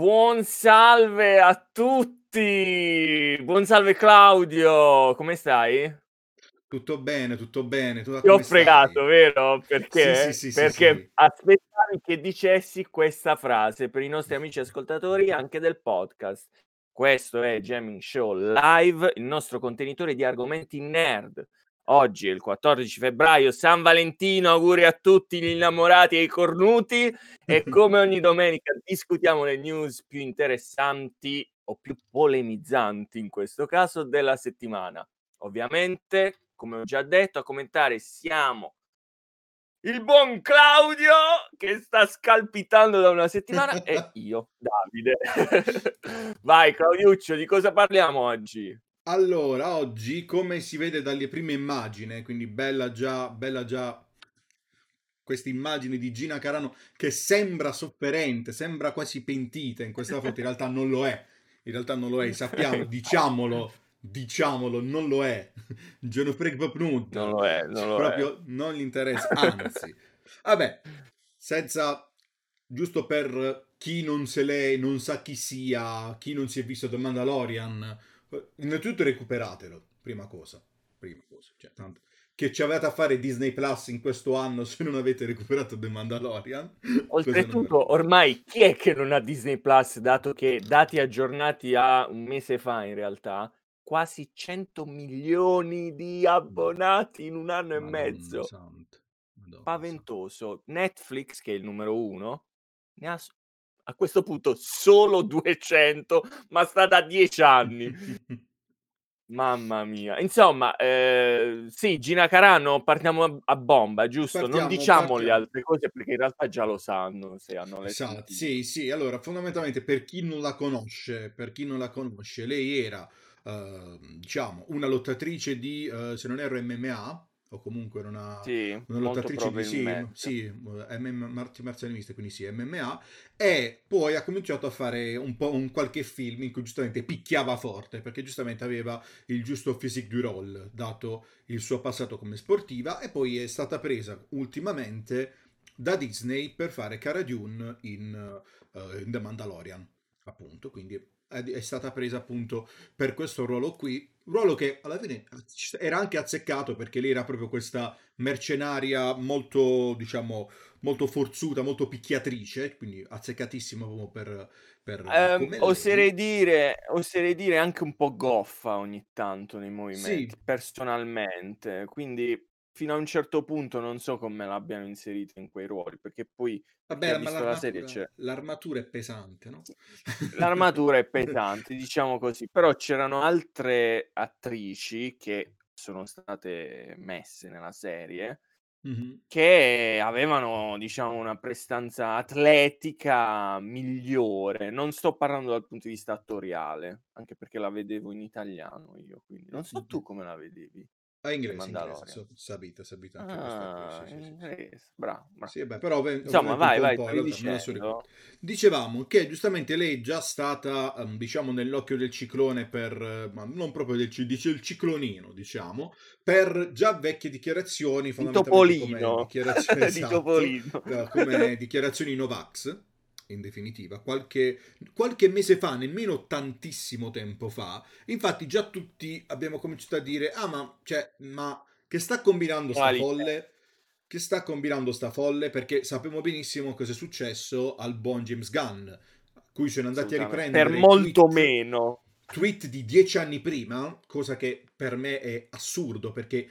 Buon salve a tutti! Buon salve Claudio, come stai? Tutto bene, tutto bene. Tu Ti ho come stai? fregato, vero? Perché? sì, sì, sì, Perché aspettavi che dicessi questa frase per i nostri amici ascoltatori anche del podcast. Questo è Jamming Show Live, il nostro contenitore di argomenti nerd. Oggi è il 14 febbraio, San Valentino, auguri a tutti gli innamorati e i cornuti e come ogni domenica discutiamo le news più interessanti o più polemizzanti in questo caso della settimana. Ovviamente, come ho già detto, a commentare siamo il buon Claudio che sta scalpitando da una settimana e io, Davide. Vai Claudiuccio, di cosa parliamo oggi? Allora, oggi, come si vede dalle prime immagini, quindi bella già, bella già questa immagine di Gina Carano che sembra sofferente, sembra quasi pentita in questa foto, in realtà non lo è. In realtà non lo è, sappiamo, diciamolo, diciamolo, non lo è. Pas nulla. Non lo è, non lo Proprio è. non gli interessa, anzi. Vabbè, senza giusto per chi non se l'è, non sa chi sia, chi non si è visto The Mandalorian, innanzitutto recuperatelo, prima cosa, prima cosa, cioè, tanto che ci avete a fare Disney Plus in questo anno se non avete recuperato The Mandalorian. Oltretutto, ormai chi è che non ha Disney Plus, dato che dati aggiornati a un mese fa in realtà, quasi 100 milioni di abbonati in un anno Madonna e mezzo. Madonna Spaventoso. Netflix, che è il numero uno, ne ha a questo punto solo 200, ma sta da 10 anni. Mamma mia. Insomma, ehm, sì, Gina Carano partiamo a a bomba, giusto? Non Partiamo, diciamo le partiamo. altre cose perché in realtà già lo sanno se hanno il Esatto, sì, sì, allora fondamentalmente per chi non la conosce, per chi non la conosce, lei era, eh, diciamo, una lottatrice di, eh, se non erro, MMA, o comunque era una, Sì, una lottatrice di, sì, sì, eh, MM, arti marziali miste, quindi sì, MMA, e poi ha cominciato a fare un po' un qualche film in cui giustamente picchiava forte, perché giustamente aveva il giusto physique du role, dato il suo passato come sportiva, e poi è stata presa ultimamente da Disney per fare Cara Dune in, uh, in The Mandalorian, appunto, quindi è, stata presa appunto per questo ruolo qui, ruolo che alla fine era anche azzeccato perché lei era proprio questa mercenaria molto, diciamo, molto forzuta, molto picchiatrice, quindi azzeccatissima proprio per... per um, oserei, dire, oserei dire anche un po' goffa ogni tanto nei movimenti, sì. personalmente, quindi fino a un certo punto non so come l'abbiano inserito in quei ruoli, perché poi Vabbè, ma l'armatura, l'armatura, è pesante, no? L'armatura è pesante, diciamo così, però c'erano altre attrici che sono state messe nella serie mm-hmm. che avevano, diciamo, una prestanza atletica migliore. Non sto parlando dal punto di vista attoriale, anche perché la vedevo in italiano io, quindi non so tu come la vedevi. Ah, inglese, inglese, so, sabita, sabita anche ah, sì, sì, sì. bravo, bravo. Sì, beh, però Insomma, vai, vai, so Dicevamo che giustamente lei è già stata, um, diciamo, nell'occhio del ciclone per, ma non proprio del dice il ciclonino, diciamo, per già vecchie dichiarazioni, fondamentalmente come dichiarazioni, esatto, di come dichiarazioni Novax in definitiva, qualche, qualche, mese fa, nemmeno tantissimo tempo fa, infatti già tutti abbiamo cominciato a dire, ah ma, cioè, ma che sta combinando sta folle? Che sta combinando sta folle? Perché sappiamo benissimo cosa è successo al buon James Gunn, cui sono andati a riprendere... Per molto tweet, meno. Tweet di dieci anni prima, cosa che per me è assurdo, perché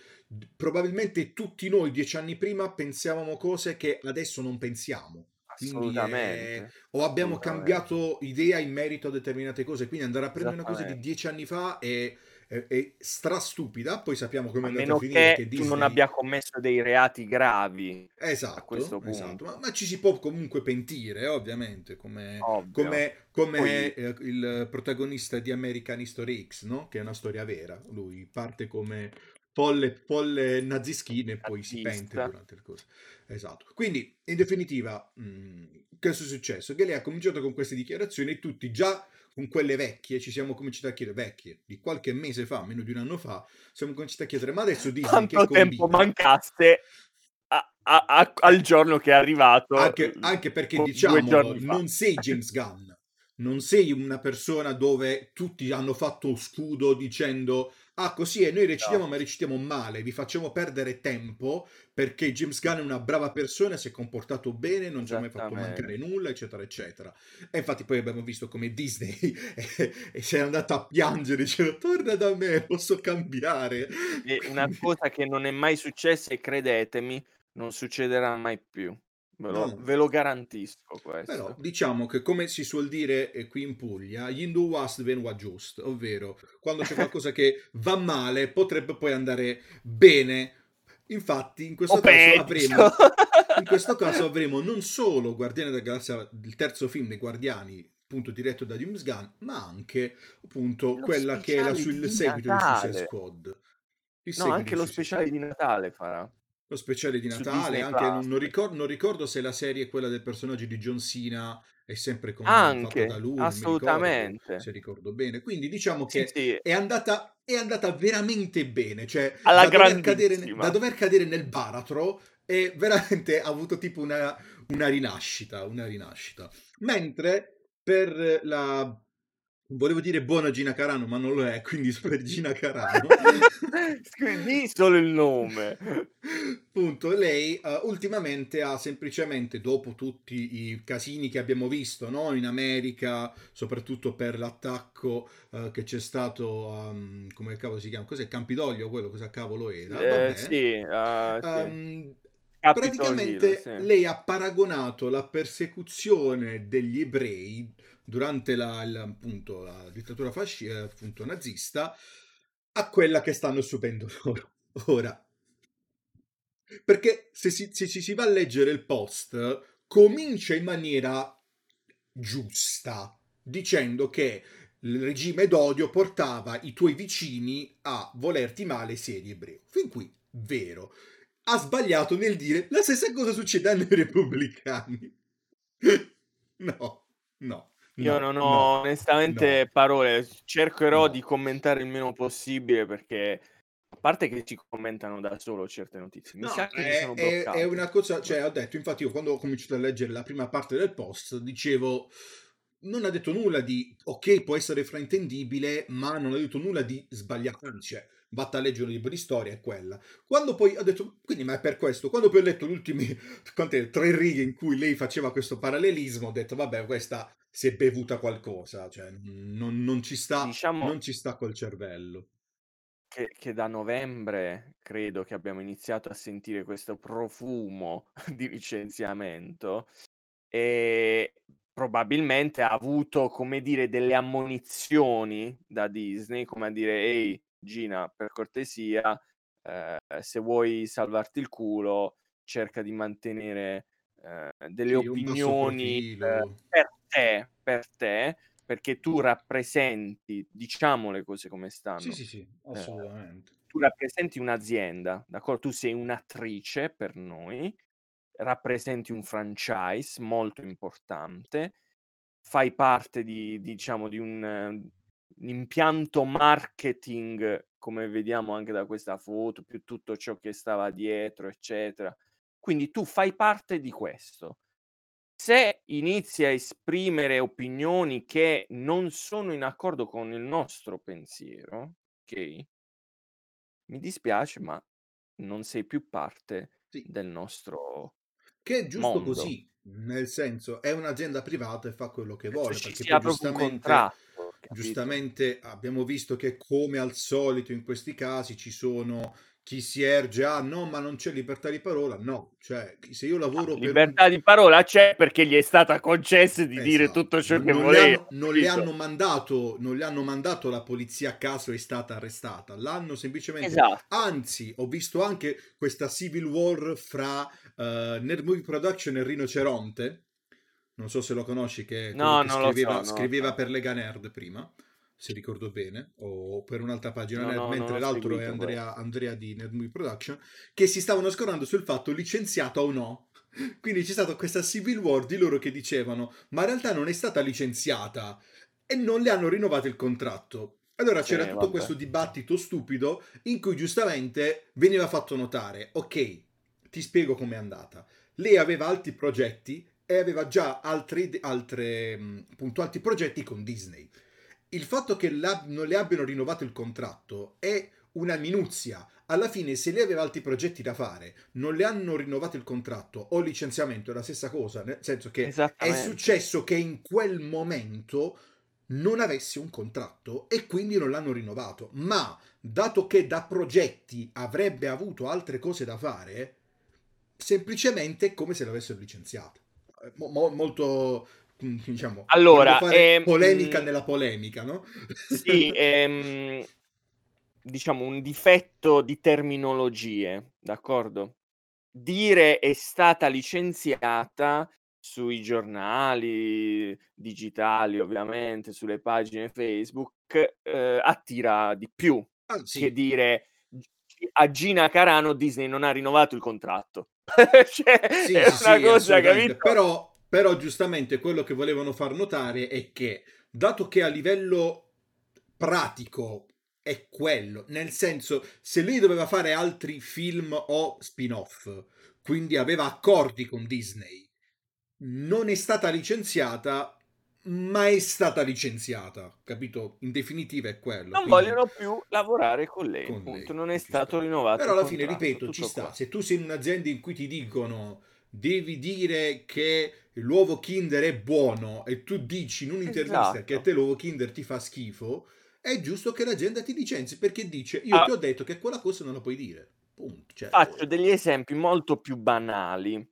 probabilmente tutti noi dieci anni prima pensavamo cose che adesso non pensiamo. Assolutamente. Eh, o abbiamo cambiato idea in merito a determinate cose. Quindi andare a prendere una cosa di dieci anni fa è, è, è strastupida. Poi sappiamo come è andata a finire. Che, che Disney... tu non abbia commesso dei reati gravi. Esatto. A questo punto. esatto. Ma, ma, ci si può comunque pentire, ovviamente. Come, come, come Poi... eh, il protagonista di American History X, no? che è una storia vera. Lui parte come folle, folle nazischine e poi si pente durante il corso. Esatto. Quindi, in definitiva, mh, cosa è successo? Che lei ha cominciato con queste dichiarazioni e tutti già con quelle vecchie ci siamo cominciati a chiedere, vecchie, di qualche mese fa, meno di un anno fa, siamo cominciati a chiedere, ma adesso Disney Quanto che tempo combina? mancasse a, a, a, al giorno che è arrivato? Anche, anche perché, diciamo, non sei James Gunn. non sei una persona dove tutti hanno fatto scudo dicendo ah così e noi recitiamo no. ma recitiamo male, vi facciamo perdere tempo perché James Gunn è una brava persona, si è comportato bene, non ci ha mai fatto mancare nulla, eccetera, eccetera. E infatti poi abbiamo visto come Disney e si è andata a piangere dicendo torna da me, posso cambiare. E una cosa che non è mai successa e credetemi, non succederà mai più. Ve lo, no. ve lo garantisco questo. Però diciamo che come si suol dire eh, qui in Puglia, gli Hindu was ven wa just, ovvero quando c'è qualcosa che va male potrebbe poi andare bene. Infatti in questo, caso avremo, in questo caso avremo non solo Guardiani della Galassia, il terzo film dei Guardiani, appunto diretto da James Gunn, ma anche appunto lo quella che è la sul seguito di Suicide Squad. Il no, anche lo speciale di Natale farà lo speciale di Natale, anche non, non, ricordo, non, ricordo, se la serie è quella del personaggio di John Cena è sempre con, anche, da lui, assolutamente. Ricordo, se ricordo bene. Quindi diciamo che sì, sì. È, andata, è andata veramente bene, cioè Alla da dover, cadere, da dover cadere nel baratro e veramente ha avuto tipo una, una rinascita, una rinascita. Mentre per la Volevo dire buona Gina Carano, ma non lo è, quindi per Gina Carano. Di solo il nome. Punto, lei uh, ultimamente ha semplicemente, dopo tutti i casini che abbiamo visto no? in America, soprattutto per l'attacco uh, che c'è stato, um, come cavolo si chiama? Cos'è? Campidoglio quello? Cosa cavolo era? Eh, sì, uh, um, praticamente sì. lei ha paragonato la persecuzione degli ebrei durante la, la, appunto, la dittatura fascista, eh, appunto, nazista a quella che stanno subendo loro ora. Perché se si, se si va a leggere il post, comincia in maniera giusta, dicendo che il regime d'odio portava i tuoi vicini a volerti male se eri ebreo. Fin qui, vero. Ha sbagliato nel dire la stessa cosa succede ai repubblicani. no, no. Io no, non ho no, onestamente no. parole, cercherò di commentare il meno possibile perché a parte che ci commentano da solo certe notizie, mi sa che è, sono è, è una cosa, cioè ho detto, infatti io quando ho cominciato a leggere la prima parte del post dicevo non ha detto nulla di ok, può essere fraintendibile, ma non ha detto nulla di sbagliato, cioè vatta a leggere un libro di storia, è quella. Quando poi ho detto, quindi ma è per questo, quando poi ho letto le ultime tre righe in cui lei faceva questo parallelismo, ho detto vabbè, questa si è bevuta qualcosa, cioè non, non ci sta, diciamo non ci sta col cervello. Che, che, da novembre credo che abbiamo iniziato a sentire questo profumo di licenziamento e probabilmente ha avuto, come dire, delle ammonizioni da Disney, come a dire, ehi Gina, per cortesia, eh, se vuoi salvarti il culo, cerca di mantenere eh, delle opinioni eh, per te, per te, perché tu rappresenti, diciamo le cose come stanno. Sì, sì, sì, eh, assolutamente. Tu rappresenti un'azienda, d'accordo? Tu sei un'attrice per noi, rappresenti un franchise molto importante, fai parte di, diciamo, di un uh, impianto marketing, come vediamo anche da questa foto, più tutto ciò che stava dietro, eccetera. Quindi tu fai parte di questo. Se inizi a esprimere opinioni che non sono in accordo con il nostro pensiero, ok? Mi dispiace, ma non sei più parte sì. del nostro che è giusto mondo. così, nel senso è un'azienda privata e fa quello che vuole. Cioè, perché giustamente, giustamente abbiamo visto che come al solito in questi casi ci sono chi si erge, ah no, ma non c'è libertà di parola, no, cioè se io lavoro ah, per... Libertà di parola c'è perché gli è stata concessa di esatto. dire tutto ciò che non voleva. non, gli hanno mandato, non gli hanno mandato la polizia a caso è stata arrestata, l'hanno semplicemente... Esatto. Anzi, ho visto anche questa civil war fra uh, Nerd Movie Production e Rinoceronte, non so se lo conosci, che, no, che scriveva, so, scriveva no. per Lega Nerd prima se ricordo bene, o per un'altra pagina no, no, mentre l'altro è Andrea, Andrea, di Nerd Movie Production, che si stavano scorando sul fatto licenziato o no. Quindi c'è stata questa civil war di loro che dicevano, ma in realtà non è stata licenziata e non le hanno rinnovato il contratto. Allora c'era tutto vabbè. questo dibattito stupido in cui giustamente veniva fatto notare, ok, ti spiego com'è andata. Lei aveva altri progetti e aveva già altri, altre, appunto, altri progetti con Disney. Il fatto che non le abbiano rinnovato il contratto è una minuzia. Alla fine, se lei aveva altri progetti da fare, non le hanno rinnovato il contratto o licenziamento, è la stessa cosa. Nel senso che è successo che in quel momento non avesse un contratto e quindi non l'hanno rinnovato. Ma dato che da progetti avrebbe avuto altre cose da fare, semplicemente è come se l'avessero licenziato. Mo- molto diciamo allora ehm, polemica nella polemica no? sì ehm, diciamo un difetto di terminologie d'accordo dire è stata licenziata sui giornali digitali ovviamente sulle pagine facebook eh, attira di più ah, sì. che dire a Gina Carano Disney non ha rinnovato il contratto cioè, sì, è sì, una cosa, capito? Però, però giustamente quello che volevano far notare è che, dato che a livello pratico è quello, nel senso, se lei doveva fare altri film o spin-off, quindi aveva accordi con Disney, non è stata licenziata, ma è stata licenziata, capito? In definitiva è quello. Non quindi... vogliono più lavorare con lei, con lei non è stato sta. rinnovato. Però alla fine, ripeto, ci sta. Qua. Se tu sei in un'azienda in cui ti dicono devi dire che l'uovo Kinder è buono e tu dici in un'intervista esatto. che a te l'uovo Kinder ti fa schifo, è giusto che l'azienda ti licenzi perché dice io ah. ti ho detto che quella cosa non la puoi dire. Punto. Cioè, Faccio degli esempi molto più banali.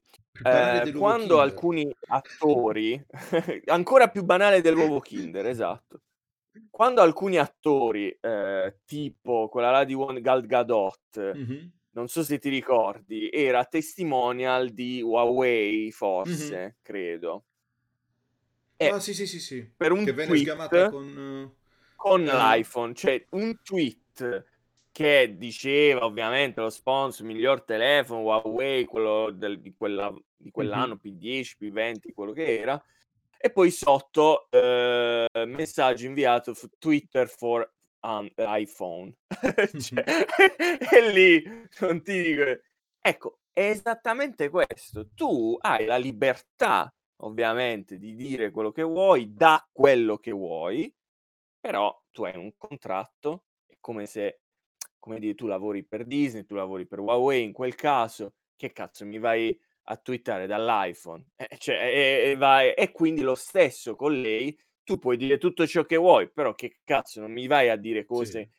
Eh, quando alcuni attori, ancora più banale dell'uovo Kinder, esatto. Quando alcuni attori, eh, tipo quella là di Gal Gadot, mm-hmm. Non so se ti ricordi, era testimonial di Huawei, forse, mm-hmm. credo. E ah, sì, sì, sì, sì. Per un che tweet con, uh... con uh... l'iPhone, cioè un tweet che diceva ovviamente lo sponsor miglior telefono Huawei, quello del, di, quella, di quell'anno, mm-hmm. P10, P20, quello che era, e poi sotto eh, messaggio inviato su Twitter for um, iPhone. cioè, e lì non ti dico... Ecco, è esattamente questo. Tu hai la libertà, ovviamente, di dire quello che vuoi, da quello che vuoi, però tu hai un contratto, è come se come dire, tu lavori per Disney, tu lavori per Huawei in quel caso, che cazzo mi vai a twittare dall'iPhone? Eh, cioè, e, e, vai, e quindi lo stesso con lei, tu puoi dire tutto ciò che vuoi, però che cazzo non mi vai a dire cose sì. che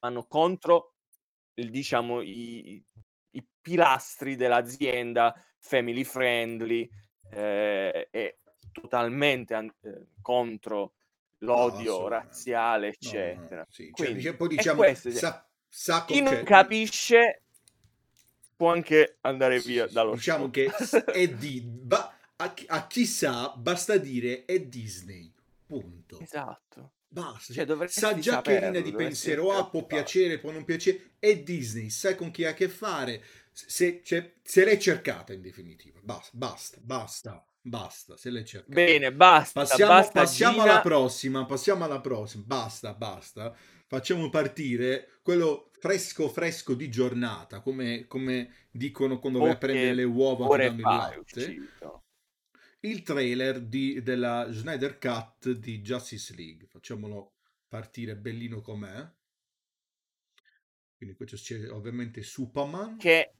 vanno contro, diciamo, i, i pilastri dell'azienda family friendly eh, e totalmente an- eh, contro l'odio no, razziale, eccetera. No, no, sì. cioè, Quindi, poi diciamo, questo, sa- sa chi non capisce può anche andare via dallo diciamo show. che è di ba- a, a, chi sa basta dire è Disney punto esatto basta cioè, sa già che linea di pensiero ha può piacere può non piacere è Disney sai con chi ha a che fare se, cioè, se l'è cercata in definitiva basta basta basta Basta, se l'è cercata. Bene, basta. Passiamo, basta, passiamo alla prossima. Passiamo alla prossima. Basta, basta facciamo partire quello fresco fresco di giornata, come, come dicono quando vai a prendere le uova danno il latte. Il trailer di, della Snyder Cut di Justice League. Facciamolo partire bellino com'è. Quindi questo c'è ovviamente Superman. Che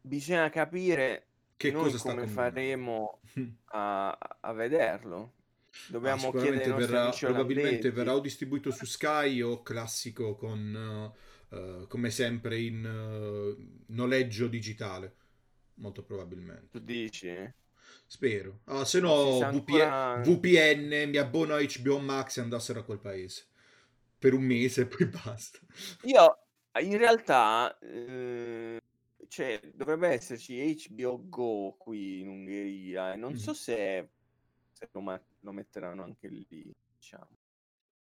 bisogna capire che cosa come faremo a, a vederlo. Dobbiamo ah, chiedere verrà, probabilmente verrà o distribuito su Sky o classico con uh, come sempre in uh, noleggio digitale. Molto probabilmente. Tu dici? Spero. Ah, se no, VPN, VPN, mi abbono a HBO Max e andassero a quel paese per un mese e poi basta. Io in realtà eh, cioè, dovrebbe esserci HBO Go qui in Ungheria e non mm. so se, se lo, lo metteranno anche lì, diciamo.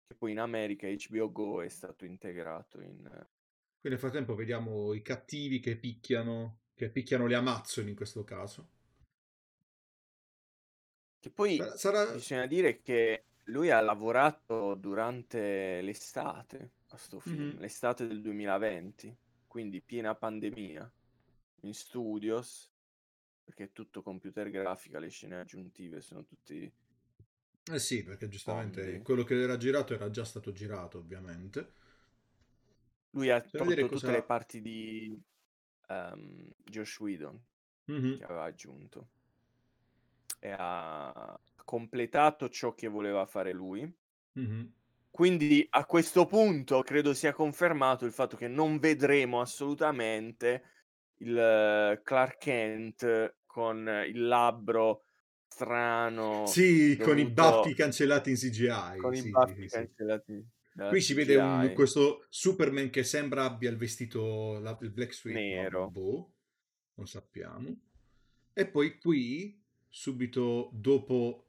Che poi in America HBO Go è stato integrato in... Quindi nel frattempo vediamo i cattivi che picchiano, che picchiano le Amazzoni in questo caso. Che poi Sarà... bisogna dire che lui ha lavorato durante l'estate a sto film, mm-hmm. l'estate del 2020, quindi piena pandemia, in studios, perché è tutto computer grafica, le scene aggiuntive sono tutti Eh sì, perché giustamente fondi. quello che era girato era già stato girato, ovviamente. Lui ha vedere tolto tutte le cosa... parti di ehm, Josh Whedon Mhm, che aveva aggiunto e ha completato ciò che voleva fare lui. mhm. Quindi a questo punto credo sia confermato il fatto che non vedremo assolutamente il Clark Kent con il labbro strano Sì, con i baffi dovuto cancellati in CGI. con i Sì, sì, baffi sì, cancellati Qui si vede un- questo Superman che sembra abbia il vestito, la- il black suit, Nero. boh, non sappiamo. E poi qui, subito dopo,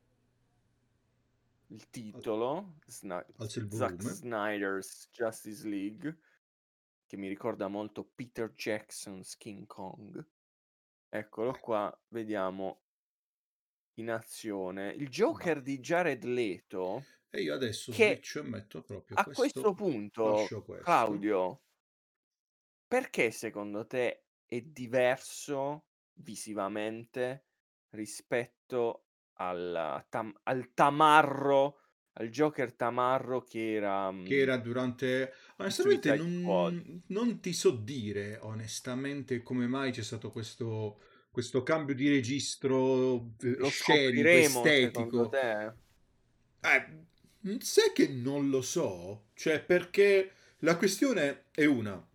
Il titolo, alza il Zack. Snyder's Justice League, che mi ricorda molto Peter Jackson's King Kong. Eccolo qua, vediamo in azione il Joker di Jared Leto, E io adesso che switch e metto proprio a questo questo, punto, questo. Claudio, perché secondo te è diverso visivamente rispetto al, tam- al tamarro, al Joker tamarro che era Che mm, era durante... Onestamente Suicide Squad? non, non ti so dire, onestamente, come mai c'è stato questo, questo cambio di registro eh, Lo scenico, scopriremo secondo estetico. te? Eh, sai che non lo so, cioè perché la questione è una.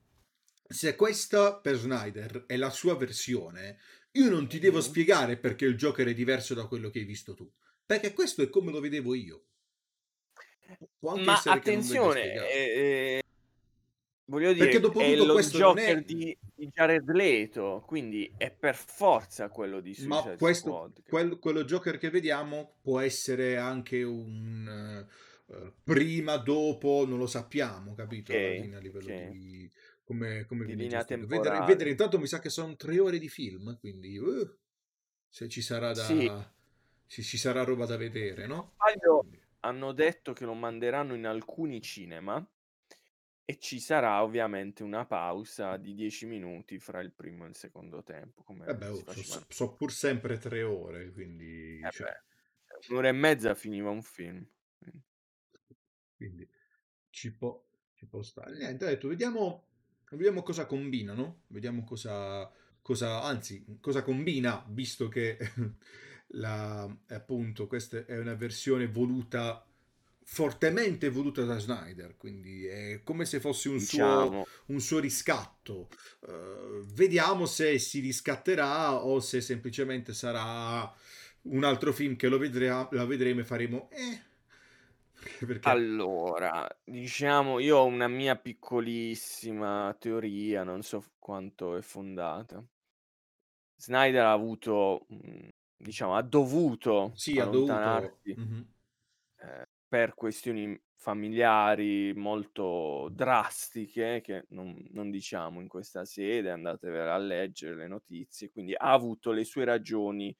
Se questa per Snyder è la sua versione, io non ti devo spiegare perché il Joker è diverso da quello che hai visto tu, perché questo è come lo vedevo io. Ma attenzione, eh, eh, voglio Perché dire, dopo è tutto lo questo Joker è... di, di Jared Leto, quindi è per forza quello di Ma Suicide questo, Squad. quel- quello Joker che vediamo può essere anche un eh, prima, dopo, non lo sappiamo, capito? Alla Ok, fine a livello ok. di come, come Di linea gestito. Vedere, temporale. vedere, intanto mi sa che sono tre ore di film, quindi uh, se ci sarà da... Sì. se ci sarà roba da vedere, no? Quindi- hanno detto che lo manderanno in alcuni cinema e ci sarà ovviamente una pausa di 10 minuti fra il primo e il secondo tempo, come Vabbè, si oh, so, so- pur sempre tre ore, quindi... Eh cioè, beh, un'ora e mezza finiva un film. quindi. quindi ci può, ci può stare. Niente, ho detto, vediamo, vediamo cosa combinano, vediamo cosa, cosa, anzi, cosa combina, visto che la, appunto questa è una versione voluta, fortemente voluta da Snyder, quindi è come se fosse un suo, Diciamo, un suo riscatto. Eh, vediamo se si riscatterà o se semplicemente sarà un altro film che lo, vedrà, lo vedremo e faremo... Eh, perché allora, diciamo, io ho una mia piccolissima teoria, non so f- quanto è fondata. Snyder ha avuto, mm, diciamo, ha dovuto sì, ha dovuto... allontanarsi Mhm. eh, per questioni familiari molto drastiche che non, non diciamo in questa sede, andatevela a leggere le notizie, quindi ha avuto le sue ragioni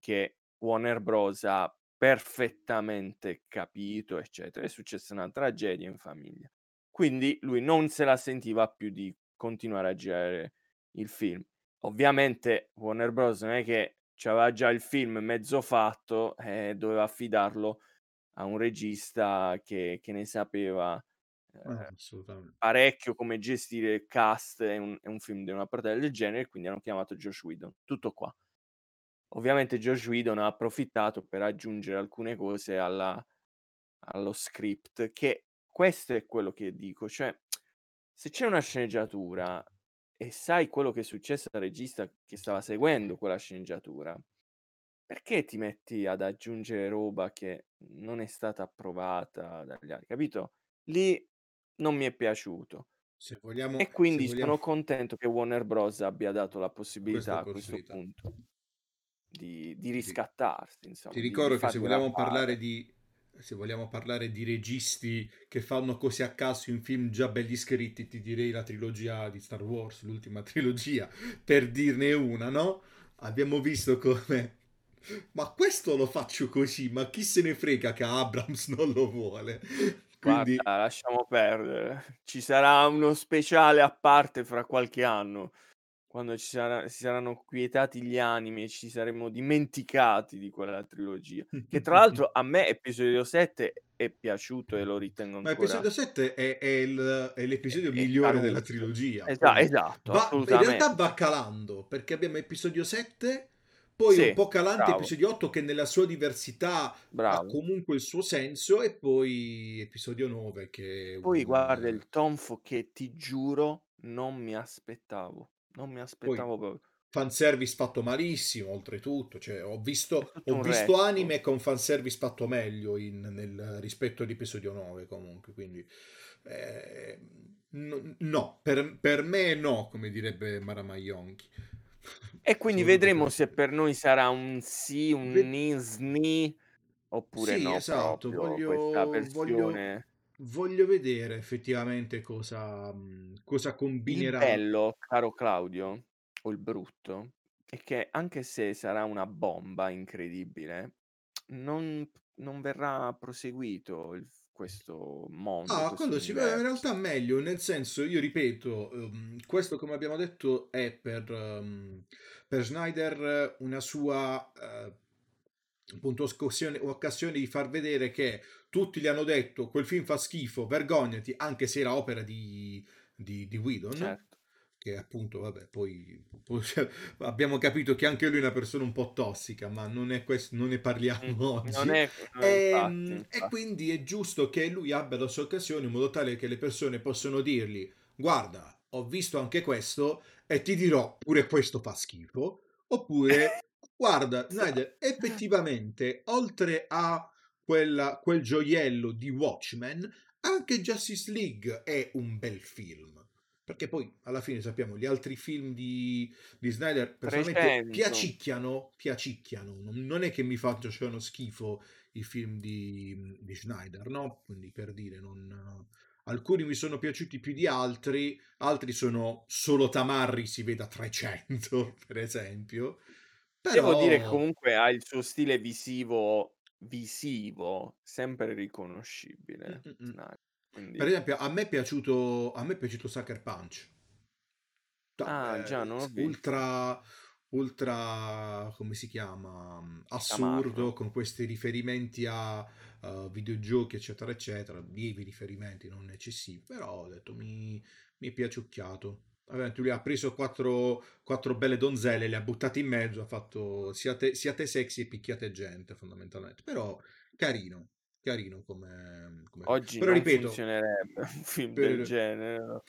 che Warner Bros. ha perfettamente capito, eccetera. È successa una tragedia in famiglia. Quindi lui non se la sentiva più di continuare a girare il film. Ovviamente Warner Bros. non è che aveva già il film mezzo fatto e doveva affidarlo a un regista che, che ne sapeva eh, Ah, parecchio come gestire il cast e un, un film di una portata del genere, quindi hanno chiamato Josh Whedon. Tutto qua. Ovviamente Josh Whedon ha approfittato per aggiungere alcune cose alla, allo script, che questo è quello che dico, cioè se c'è una sceneggiatura e sai quello che è successo al regista che stava seguendo quella sceneggiatura, perché ti metti ad aggiungere roba che non è stata approvata dagli altri, capito? Lì non mi è piaciuto. Vogliamo, E quindi vogliamo sono contento che Warner Bros. abbia dato la possibilità a questo possibilità. punto di, di riscattarsi, insomma, ti ricordo che se vogliamo parlare di se vogliamo parlare di registi che fanno così a caso in film già belli scritti, ti direi la trilogia di Star Wars, l'ultima trilogia, per dirne una, no? Abbiamo visto come ma questo lo faccio così, ma chi se ne frega che Abrams non lo vuole? Quindi Guarda, lasciamo perdere. Ci sarà uno speciale a parte fra qualche anno quando ci sarà si saranno quietati gli animi e ci saremo dimenticati di quella trilogia. Che tra l'altro a me episodio 7 è piaciuto e lo ritengo Ma ancora episodio 7 è, è il- è l'episodio è migliore della trilogia. Esa Poi esatto, va- in realtà va calando perché abbiamo episodio 7, poi un Sì, po' calante bravo, episodio 8 che nella sua diversità ha bravo. comunque il suo senso e poi episodio 9 che Poi guarda un... il tonfo che ti giuro non mi aspettavo, non mi Poi aspettavo proprio. fanservice fatto malissimo, oltretutto. Cioè, ho visto, ho visto anime con fanservice fatto meglio in- nel rispetto all'episodio 9 comunque, quindi... eh, no, no, per, per me no, come direbbe Marama Yonki. E quindi vedremo se per noi sarà un sì, un Ve- ni, sni, oppure Sì, no esatto, proprio questa voglio, voglio, versione. Voglio vedere effettivamente cosa, mh, cosa Il combinerà. bello, caro Claudio, o il brutto, è che anche se sarà una bomba incredibile, non, non verrà proseguito il- questo mondo, Ah, questo quello beh, in universo. realtà meglio, nel senso, io ripeto, ehm, questo come abbiamo detto è per, ehm, per Snyder eh, una sua eh, appunto occasione, occasione di far vedere che tutti gli hanno detto quel film fa schifo, vergognati, anche se era opera di, di, di Whedon, Certo. che appunto, vabbè, poi, poi abbiamo capito che anche lui è una persona un po' tossica, ma non, è questo, non ne Mm, parliamo Non oggi. è, no, E, infatti, e quindi è giusto che lui abbia la sua occasione in modo tale che le persone possano dirgli: Guarda, ho visto anche questo e ti dirò pure questo fa schifo. Oppure, guarda, Snyder, effettivamente, oltre a quella- quel gioiello di Watchmen, anche Justice League è un bel film. Perché poi alla fine sappiamo gli altri film di, di Snyder personalmente 300. piacicchiano, piacicchiano. Non, è che mi facciano schifo i film di, di Snyder, no? Quindi per dire, non, alcuni mi sono piaciuti più di altri, altri sono solo tamarri, si veda 300 per esempio. Devo dire che Però comunque ha il suo stile visivo, visivo, sempre Mm, riconoscibile. mm, mm. Snyder. per Quindi, esempio a me è piaciuto, a me è piaciuto Sucker Punch. Da- ah, già, eh, non visto. ultra, ultra, come si chiama? mm, Assurdo, Tamarro. con questi riferimenti a uh, videogiochi, eccetera, eccetera. Lievi riferimenti, non eccessivi, però ho detto mi, mi è piaciucchiato. Ovviamente lui ha preso quattro, quattro belle donzelle, le ha buttate in mezzo, ha fatto siate, siate sexy e picchiate gente, fondamentalmente. Però carino, carino come, come. Oggi Però non ripeto, funzionerebbe un film del per... genere. lo-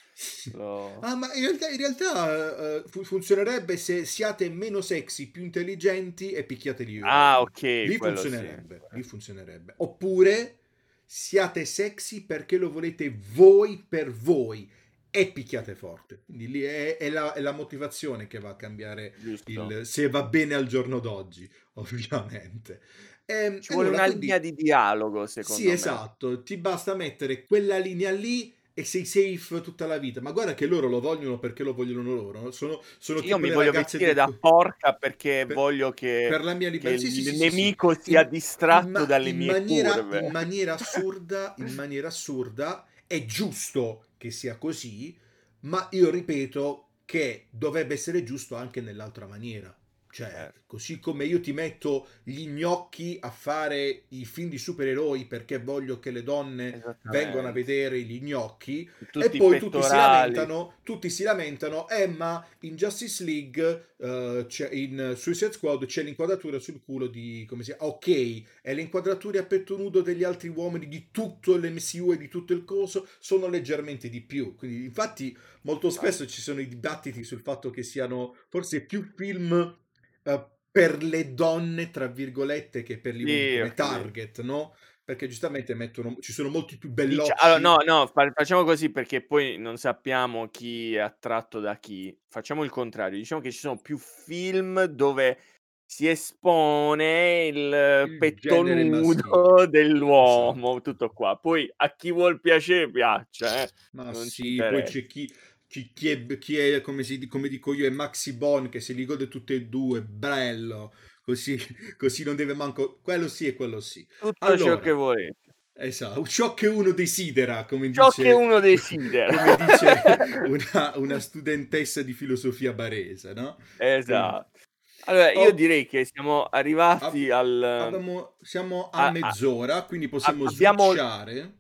lo- Ah, ma in realtà, in realtà fu- funzionerebbe se siate meno sexy, più intelligenti e picchiateli gli Ah, ok, Lì quello sì. funzionerebbe, lì funzionerebbe. Oppure siate sexy perché lo volete voi per voi e picchiate forte. Quindi lì è, è la, è la motivazione che va a cambiare il, se va bene al giorno d'oggi, ovviamente. Ehm, Ci vuole allora, una quindi- linea di dialogo, secondo sì, me. esatto, ti basta mettere quella linea lì e sei safe tutta la vita. Ma guarda che loro lo vogliono perché lo vogliono loro. Sono, sono Io mi voglio vestire di- da porca perché per- voglio che, per la mia libertà. il Sì, sì, sì, sì, nemico sì. sia In- distratto in dalle in mie maniera, curve. in maniera assurda, in maniera assurda, è giusto che sia così, ma io ripeto che dovrebbe essere giusto anche nell'altra maniera. Cioè, Certo. così come io ti metto gli gnocchi a fare i film di supereroi perché voglio che le donne vengano a vedere gli gnocchi, Tutti e poi tutti si lamentano, tutti si lamentano, eh ma in Justice League, eh, c'è- in Suicide Squad c'è l'inquadratura sul culo di, come si chiama, ok, e le inquadrature a petto nudo degli altri uomini di tutto l'MCU e di tutto il coso sono leggermente di più, quindi infatti molto spesso ci sono i dibattiti sul fatto che siano forse più film eh, per le donne, tra virgolette, che per gli uomini come target, no? Perché giustamente mettono, ci sono molti più Dice- bellocci. allora, no, no, fa- facciamo così perché poi non sappiamo chi è attratto da chi. Facciamo il contrario. Diciamo che ci sono più film dove si espone il, Il petto nudo dell'uomo, Esatto. tutto qua. Poi a chi vuol piacere piaccia, eh. Ma Non sì, poi c'è chi, chi, chi è, chi è, come, si- come dico io, è Maxi Bon che se li gode tutte e due, bello, così, così non deve manco, quello sì e quello sì. Tutto ciò che Allora, volete. Esatto, ciò che uno desidera, come ciò dice, che uno desidera. come dice una, una, studentessa di filosofia barese, no? Esatto. Allora, io direi che siamo arrivati ab- al... Abbiamo, siamo a, a mezz'ora, quindi possiamo abbiamo... switchare.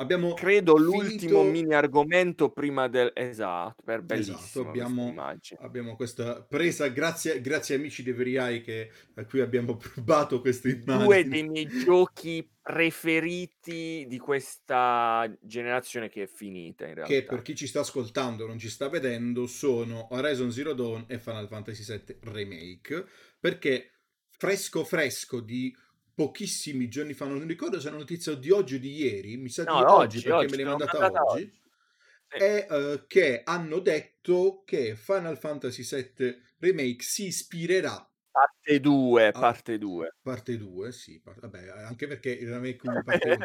Abbiamo credo l'ultimo mini argomento prima del esatto, per esatto, bellissimo abbiamo, abbiamo questa presa grazie, grazie amici di Veriai che a cui abbiamo provato queste immagini. Due dei miei giochi preferiti di questa generazione che è finita in realtà. Che per chi ci sta ascoltando non ci sta vedendo sono Horizon Zero Dawn e Final Fantasy VII Remake perché fresco fresco di pochissimi giorni fa, non ricordo se è una notizia di oggi o di ieri, mi sa no, di oggi, oggi perché oggi, me l'hai mandata, mandata oggi, oggi. è uh, che hanno detto che Final Fantasy VII Remake si ispirerà Parte 2, parte 2. Parte 2, sì. Parte, vabbè, anche perché il remake 1 parte 1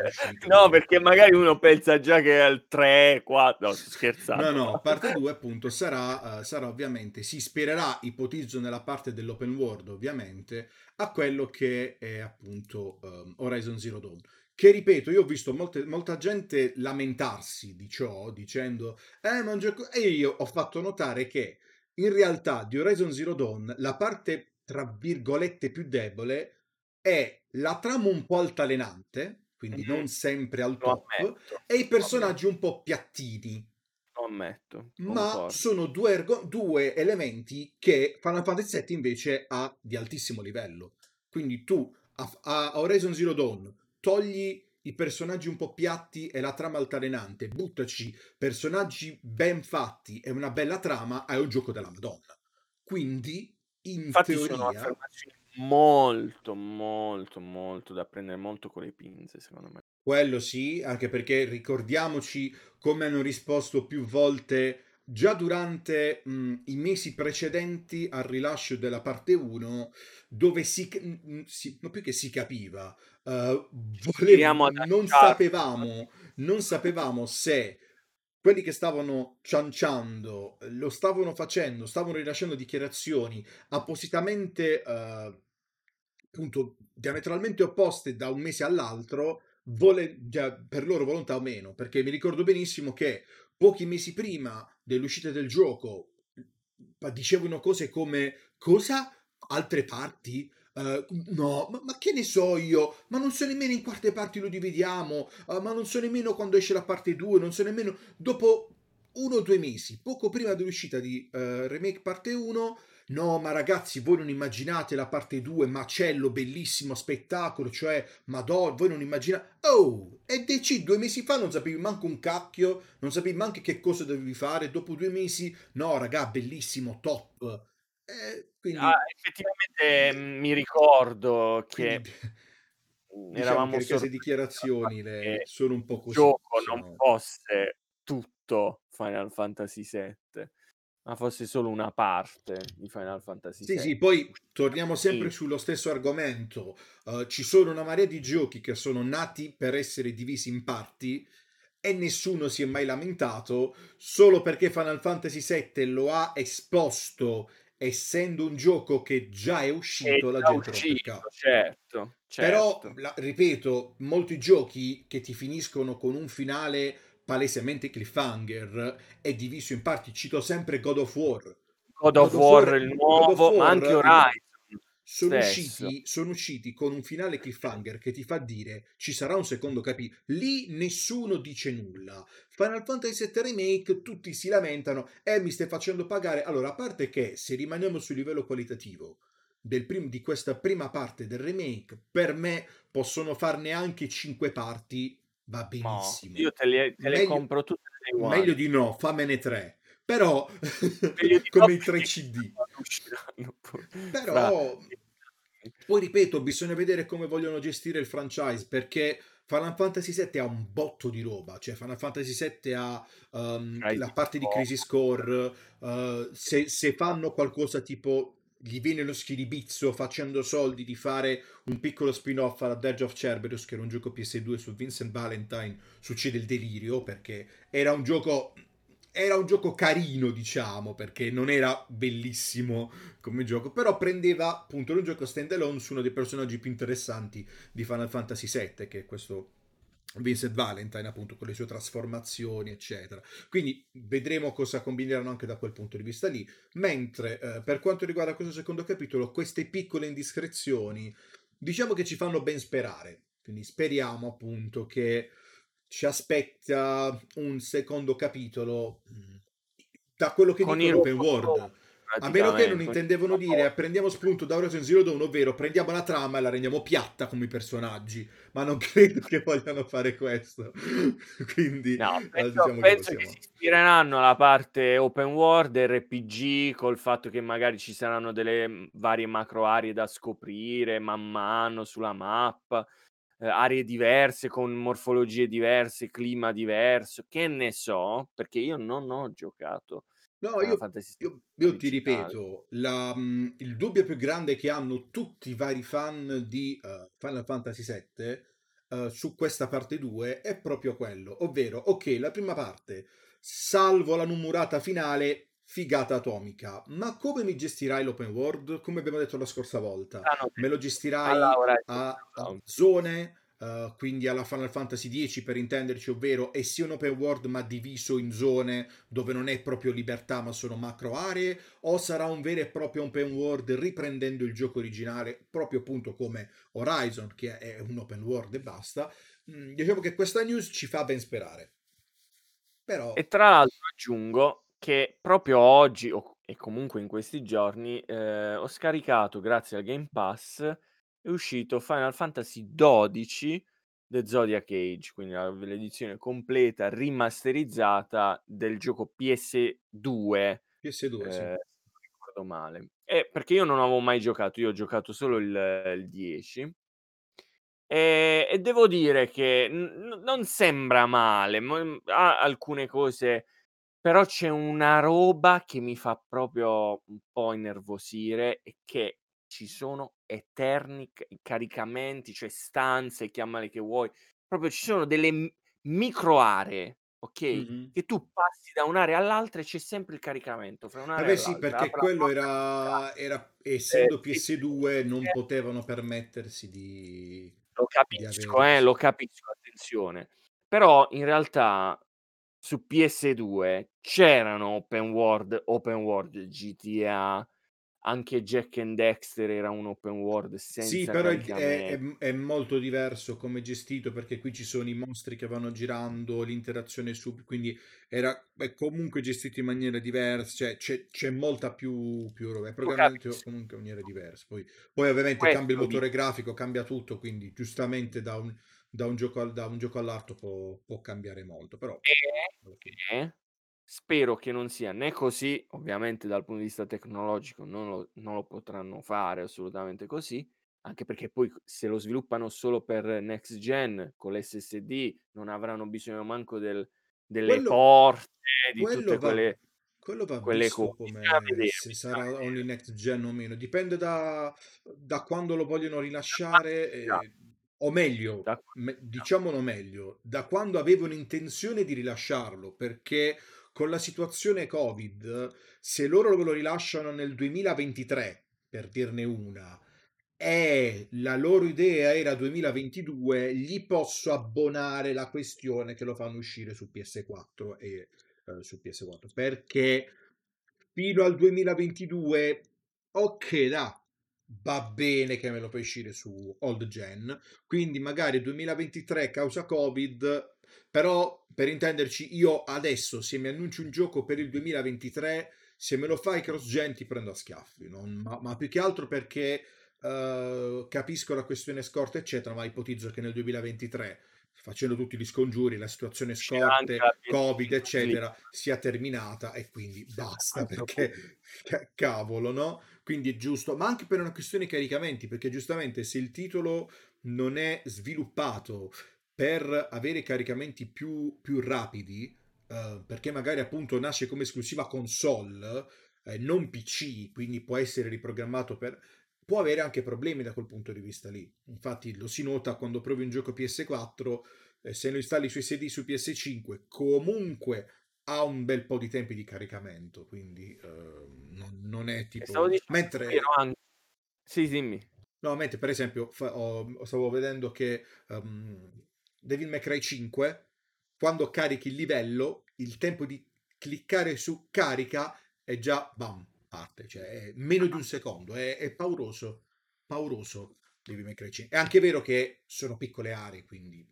No, perché magari uno pensa già che è al 3, 4, no, scherzando. No, no, parte 2 appunto sarà, uh, sarà ovviamente, si ispirerà, ipotizzo nella parte dell'open world ovviamente, a quello che è appunto um, Horizon Zero Dawn. Che ripeto, io ho visto molte, molta gente lamentarsi di ciò, dicendo, eh, ma un gioco... E io ho fatto notare che in realtà di Horizon Zero Dawn la parte tra virgolette più debole è la trama un po' altalenante, quindi mm-hmm. non sempre al top, ammetto, e i personaggi un po' piattini. Lo ammetto. Ma sono due, ergo- due, elementi che Final Fantasy VII invece ha di altissimo livello. Quindi tu a, a Horizon Zero Dawn togli i personaggi un po' piatti e la trama altalenante, buttaci personaggi ben fatti e una bella trama, hai un gioco della Madonna. Quindi in Infatti teoria... sono affermazioni molto, molto, molto da prendere molto con le pinze, secondo me. Quello sì, anche perché ricordiamoci come hanno risposto più volte già durante mh, i mesi precedenti al rilascio della parte 1, dove si, mh, si non più che si capiva, uh, volevo, non sapevamo, non sapevamo se quelli che stavano cianciando lo stavano facendo, stavano rilasciando dichiarazioni appositamente uh, appunto diametralmente opposte da un mese all'altro, vole, per loro volontà o meno, perché mi ricordo benissimo che pochi mesi prima dell'uscita del gioco dicevano cose come cosa? Altre parti? Uh, no, ma, ma, che ne so io? Ma non so nemmeno in quante parti lo dividiamo, uh, ma non so nemmeno quando esce la parte 2, non so nemmeno... Dopo uno o due mesi, poco prima dell'uscita di uh, Remake parte 1, no, ma ragazzi, voi non immaginate la parte 2, macello, bellissimo spettacolo, cioè, madonna, voi non immaginate... Oh, e DC due mesi fa non sapevi manco un cacchio, non sapevi manco che cosa dovevi fare, dopo due mesi, no, raga, bellissimo, top. Eh, quindi... ah, effettivamente mm, mi ricordo che quindi, diciamo eravamo che queste dichiarazioni le, sono un po' così. Il gioco sono... non fosse tutto Final Fantasy VII, ma fosse solo una parte di Final Fantasy sì, VII. Sì, poi torniamo sempre sì. sullo stesso argomento. Uh, ci sono una marea di giochi che sono nati per essere divisi in parti e nessuno si è mai lamentato solo perché Final Fantasy VII lo ha esposto essendo un gioco che già è uscito, è la gente uscito, certo, certo, Però, la, ripeto, molti giochi che ti finiscono con un finale palesemente cliffhanger è diviso in parti. Cito sempre God of War. God, God of, War, War, il nuovo, War, ma anche Horizon sono usciti, sono usciti, con un finale cliffhanger che ti fa dire ci sarà un secondo capitolo. Lì nessuno dice nulla. Final Fantasy VII Remake, tutti si lamentano e eh, mi stai facendo pagare. Allora, a parte che se rimaniamo sul livello qualitativo del prim- di questa prima parte del remake, per me possono farne anche cinque parti. Va benissimo. No, io te le, te le meglio, compro tutte. Meglio di no, fammene tre però come i 3 CD. Però poi ripeto, bisogna vedere come vogliono gestire il franchise perché Final Fantasy VII ha un botto di roba, cioè Final Fantasy VII ha um, la parte di Crisis Core, uh, se, se, fanno qualcosa tipo gli viene lo schiribizzo facendo soldi di fare un piccolo spin-off alla Dirge of Cerberus che era un gioco PS2 su Vincent Valentine succede il delirio perché era un gioco era un gioco carino, diciamo, perché non era bellissimo come gioco, però prendeva appunto un gioco stand alone su uno dei personaggi più interessanti di Final Fantasy VII, che è questo Vincent Valentine appunto con le sue trasformazioni eccetera. Quindi vedremo cosa combineranno anche da quel punto di vista lì. Mentre eh, per quanto riguarda questo secondo capitolo queste piccole indiscrezioni diciamo che ci fanno ben sperare. Quindi speriamo appunto che ci aspetta un secondo capitolo mm, da quello che Con dicono open world. A meno che non intendevano dire prendiamo spunto da Horizon Zero Dawn, ovvero prendiamo la trama e la rendiamo piatta come i personaggi, ma non credo che vogliano fare questo. Quindi no, penso, diciamo penso che, che, si ispireranno alla parte open world, RPG, col fatto che magari ci saranno delle mm, varie macro aree da scoprire man mano sulla mappa, eh, aree diverse con morfologie diverse, clima diverso, che ne so, perché io non ho giocato No, io, io, io ti ripeto, la, mhmm, il dubbio più grande che hanno tutti i vari fan di uh, Final Fantasy VII uh, su questa parte 2 è proprio quello, ovvero, ok, la prima parte, salvo la numurata finale, figata atomica, ma come mi gestirai l'open world? Come abbiamo detto la scorsa volta, ah, me lo gestirai a, a zone Uh, quindi alla Final Fantasy X per intenderci, ovvero è sì un open world ma diviso in zone dove non è proprio libertà ma sono macro aree, o sarà un vero e proprio open world riprendendo il gioco originale proprio appunto come Horizon che è un open world e basta. Mm, diciamo che questa news ci fa ben sperare. Però... E tra l'altro aggiungo che proprio oggi o, e comunque in questi giorni eh, ho scaricato grazie al Game Pass è uscito Final Fantasy XII The Zodiac Age, quindi l'edizione completa rimasterizzata del gioco PS2. PS2, eh, sì. Non ricordo male. Eh, perché io non avevo mai giocato, io ho giocato solo il, il 10. E, e, devo dire che n- non sembra male, m- ha alcune cose, però c'è una roba che mi fa proprio un po' innervosire e che ci sono eterni caricamenti, cioè stanze, chiamale che vuoi, proprio ci sono delle m- micro aree, ok? Mm-hmm. Che tu passi da un'area all'altra e c'è sempre il caricamento fra un'area Vabbè, sì, perché quello era, era, essendo eh, PS2 non potevano permettersi di lo capisco, di eh, lo capisco, attenzione. Però in realtà su PS2 c'erano open world, open world GTA, anche Jack and Dexter era un open world senza Sì, però è, è, è, molto diverso come gestito perché qui ci sono i mostri che vanno girando, l'interazione sub, quindi era, è comunque gestito in maniera diversa, cioè c'è, c'è molta più, più roba, è programmato comunque in maniera diversa. Poi, poi ovviamente Questo cambia il motore grafico, cambia tutto, quindi giustamente da un, da un, gioco, al, da un gioco all'altro può, può cambiare molto, però... E, Spero che non sia né così, ovviamente dal punto di vista tecnologico non lo, non lo potranno fare assolutamente così, anche perché poi se lo sviluppano solo per next gen con l'SSD non avranno bisogno manco del, delle quello, porte, di tutte va, quelle, quello va quelle visto come se sarà only next gen o meno, dipende da, da quando lo vogliono rilasciare. Eh, o meglio, me, diciamolo meglio, da quando avevano intenzione di rilasciarlo, perché con la situazione Covid, se loro lo rilasciano nel 2023, per dirne una, e la loro idea era 2022, gli posso abbonare la questione che lo fanno uscire su PS4 e eh, su PS4 perché fino al 2022 ok da va bene che me lo fai uscire su old gen quindi magari 2023 causa covid però, per intenderci, io adesso, se mi annunci un gioco per il 2023, se me lo fai cross-gen ti prendo a schiaffi, non, ma, ma, più che altro perché uh, capisco la questione scorta, eccetera, ma ipotizzo che nel 2023 facendo tutti gli scongiuri, la situazione scorte, Covid, eccetera, sia terminata e quindi basta perché cavolo, no? Quindi è giusto, ma anche per una questione caricamenti, perché giustamente se il titolo non è sviluppato per avere caricamenti più, più rapidi, eh, perché magari appunto nasce come esclusiva console, eh, non PC, quindi può essere riprogrammato per... può avere anche problemi da quel punto di vista lì. Infatti lo si nota quando provi un gioco PS4, eh, se lo installi sui CD su PS5, comunque ha un bel po' di tempi di caricamento, quindi ehm, non, non, è tipo... Stavo dicendo, Mentre... Anche... Sì, dimmi. No, mentre per esempio fa, oh, stavo vedendo che um, Devil May Cry 5, quando carichi il livello, il tempo di cliccare su carica è già bam, parte, cioè è meno di un secondo, è, è pauroso, pauroso Devil May Cry 5. È anche vero che sono piccole aree, quindi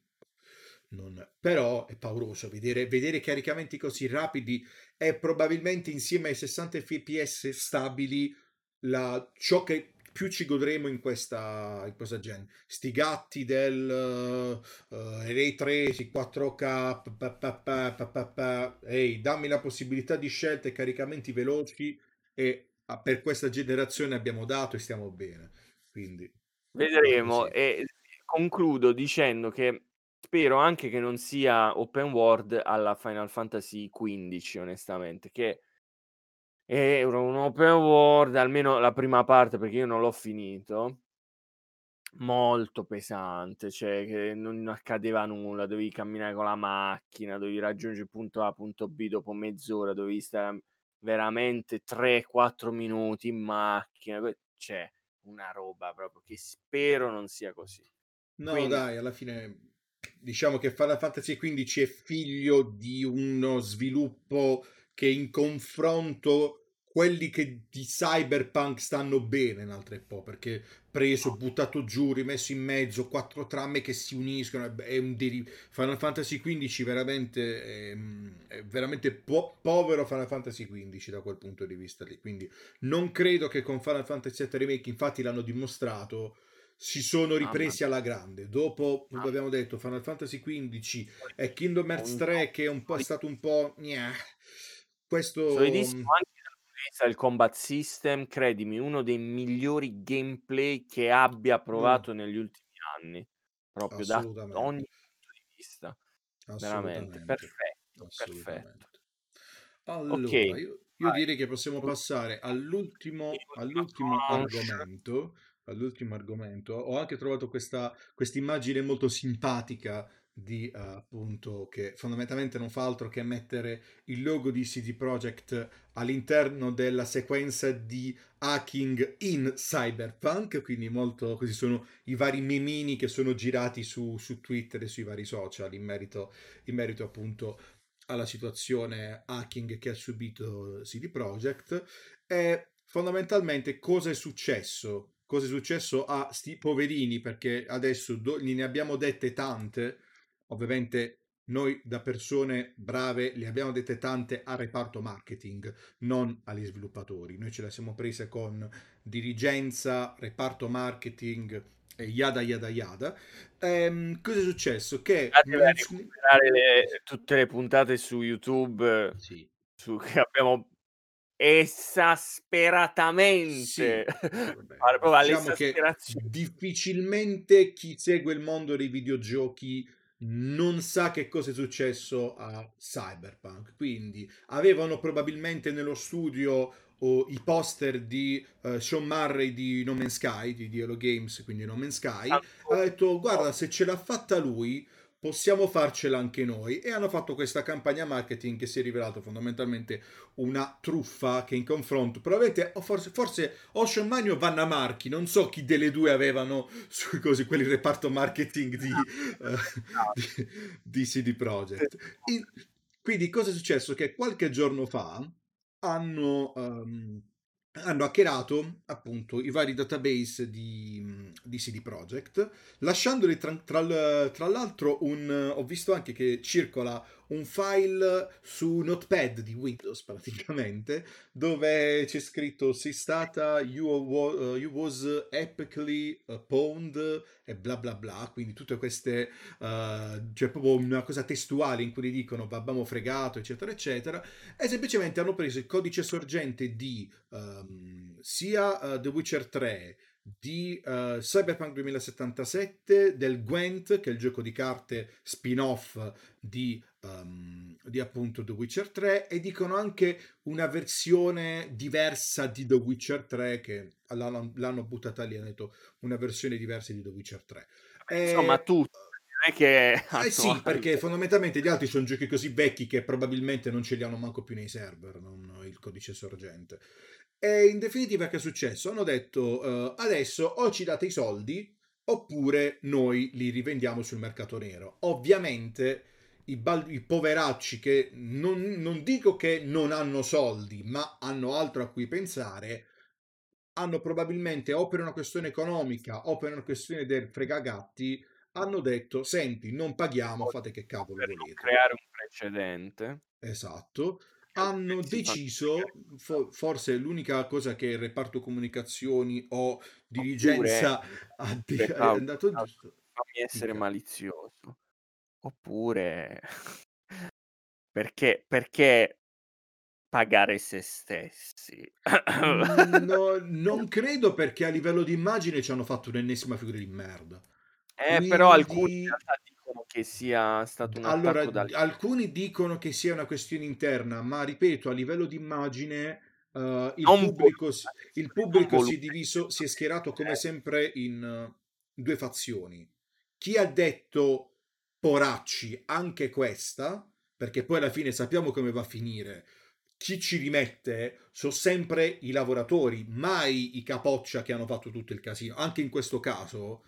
non... però è pauroso vedere, vedere caricamenti così rapidi è probabilmente insieme ai 60 fps stabili la, ciò che più ci godremo in questa, in questa gen. Sti gatti del uh, Ray Trace, 4K, pa, pa, pa, ehi, dammi la possibilità di scelta e caricamenti veloci e ah, per questa generazione abbiamo dato e stiamo bene. Quindi vedremo e concludo dicendo che spero anche che non sia open world alla Final Fantasy XV, onestamente, che era un open world, almeno la prima parte, perché io non l'ho finito, molto pesante, cioè che non accadeva nulla, dovevi camminare con la macchina, dovevi raggiungere punto A, punto B dopo mezz'ora, dovevi stare veramente 3-4 minuti in macchina, c'è una roba proprio che spero non sia così. No, Quindi... dai, alla fine diciamo che Final Fantasy XV è figlio di uno sviluppo che in confronto quelli che di cyberpunk stanno bene in altre po' perché preso, buttato giù, rimesso in mezzo, quattro trame che si uniscono, è un deriv- Final Fantasy XV veramente è, è veramente po- povero Final Fantasy XV da quel punto di vista lì, quindi non credo che con Final Fantasy VII Remake, infatti l'hanno dimostrato, si sono ripresi alla grande. Dopo, come abbiamo detto, Final Fantasy XV e Kingdom Hearts 3 che è, un po', è stato un po'... Gnah. Questo... Solidissimo anche il combat system, credimi, uno dei migliori gameplay che abbia provato mm. negli ultimi anni, proprio da ogni punto di vista. Veramente, perfetto, perfetto. Allora, okay. io, io direi che possiamo passare all'ultimo, all'ultimo argomento all'ultimo argomento, ho anche trovato questa immagine molto simpatica di uh, appunto che fondamentalmente non fa altro che mettere il logo di CD Projekt all'interno della sequenza di hacking in Cyberpunk, quindi molto così sono i vari memini che sono girati su, su Twitter e sui vari social in merito, in merito appunto alla situazione hacking che ha subito CD Projekt. E fondamentalmente cosa è successo cosa è successo a sti poverini perché adesso do, ne abbiamo dette tante ovviamente noi da persone brave le abbiamo dette tante al reparto marketing, non agli sviluppatori. Noi ce le siamo prese con dirigenza, reparto marketing e yada yada yada. Ehm, cosa è successo? Che non... le, tutte le puntate su YouTube sì. su, che abbiamo esasperatamente sì, diciamo che difficilmente chi segue il mondo dei videogiochi non sa che cosa è successo a Cyberpunk. Quindi avevano probabilmente nello studio oh, i poster di uh, Sean Murray di No Man's Sky, di Dialo Games, quindi No Man's Sky. Ha detto, guarda, se ce l'ha fatta lui, possiamo farcela anche noi. E hanno fatto questa campagna marketing che si è rivelata fondamentalmente una truffa che in confronto probabilmente forse, forse Ocean Mine o Vanna Marchi non so chi delle due avevano su così quelli reparto marketing di, no. uh, di, di CD Projekt. In, quindi cosa è successo? Che qualche giorno fa hanno um, hanno hackerato appunto i vari database di, di CD Projekt, lasciandoli tra, tra, tra, l'altro un... ho visto anche che circola un file su Notepad di Windows praticamente, dove c'è scritto sei stata, you, uh, you was epically pwned e bla bla bla, quindi tutte queste, uh, cioè proprio una cosa testuale in cui dicono abbiamo fregato eccetera eccetera, e semplicemente hanno preso il codice sorgente di um, sia uh, The Witcher 3 di uh, Cyberpunk 2077, del Gwent, che è il gioco di carte spin-off di, um, di appunto The Witcher 3, e dicono anche una versione diversa di The Witcher 3, che l'hanno, l'hanno buttata lì, hanno detto una versione diversa di The Witcher 3. E... Insomma, tutto. Che... Eh sì, perché fondamentalmente gli altri sono giochi così vecchi che probabilmente non ce li hanno manco più nei server, non il codice sorgente. E in definitiva che è successo? Hanno detto uh, adesso o ci date i soldi oppure noi li rivendiamo sul mercato nero. Ovviamente i, bal- i poveracci che non, non dico che non hanno soldi, ma hanno altro a cui pensare, hanno probabilmente o per una questione economica o per una questione del fregagatti, hanno detto, senti, non paghiamo, fate che cavolo per volete. creare un precedente. Esatto. Hanno deciso, fo- forse l'unica cosa che il reparto comunicazioni o dirigenza ha di- è andato giusto. fammi essere malizioso. Oppure perché, perché pagare se stessi? Mm, No, non credo perché a livello di immagine ci hanno fatto un'ennesima figura di merda. Eh, però alcuni Quindi, dicono che sia stato un allora, dalle... alcuni dicono che sia una questione interna, ma ripeto, a livello di immagine, eh, il pubblico, il pubblico si è diviso, si è schierato come Eh, sempre in eh, due fazioni. Chi ha detto poracci anche questa, perché poi alla fine sappiamo come va a finire. Chi ci rimette sono sempre i lavoratori, mai i capoccia che hanno fatto tutto il casino. Anche in questo caso,